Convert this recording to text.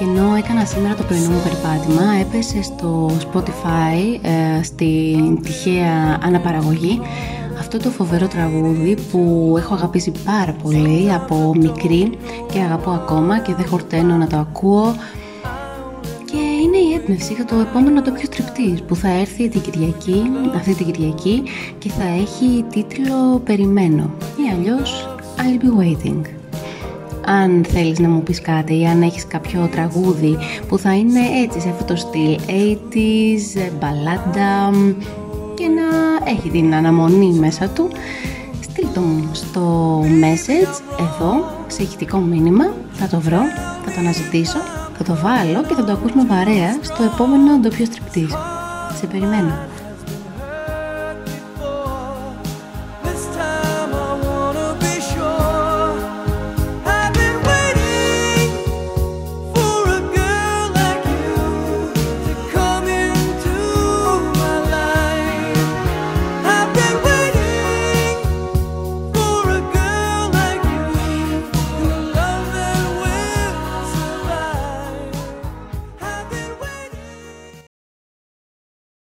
και ενώ έκανα σήμερα το πρωινό μου περπάτημα έπεσε στο Spotify ε, στην τυχαία αναπαραγωγή αυτό το φοβερό τραγούδι που έχω αγαπήσει πάρα πολύ από μικρή και αγαπώ ακόμα και δεν χορταίνω να το ακούω. Και είναι η έμπνευση για το επόμενο το πιο στριπτής που θα έρθει την Κυριακή, αυτή την Κυριακή και θα έχει τίτλο «Περιμένω» ή αλλιώς «I'll be waiting» αν θέλεις να μου πεις κάτι ή αν έχεις κάποιο τραγούδι που θα είναι έτσι σε αυτό το στυλ 80s, μπαλάντα και να έχει την αναμονή μέσα του στείλ το μου στο message εδώ σε ηχητικό μήνυμα. Θα το βρω, θα το αναζητήσω θα το βάλω και θα το ακούσουμε παρέα στο επόμενο ντοπιο στριπτής. Σε περιμένω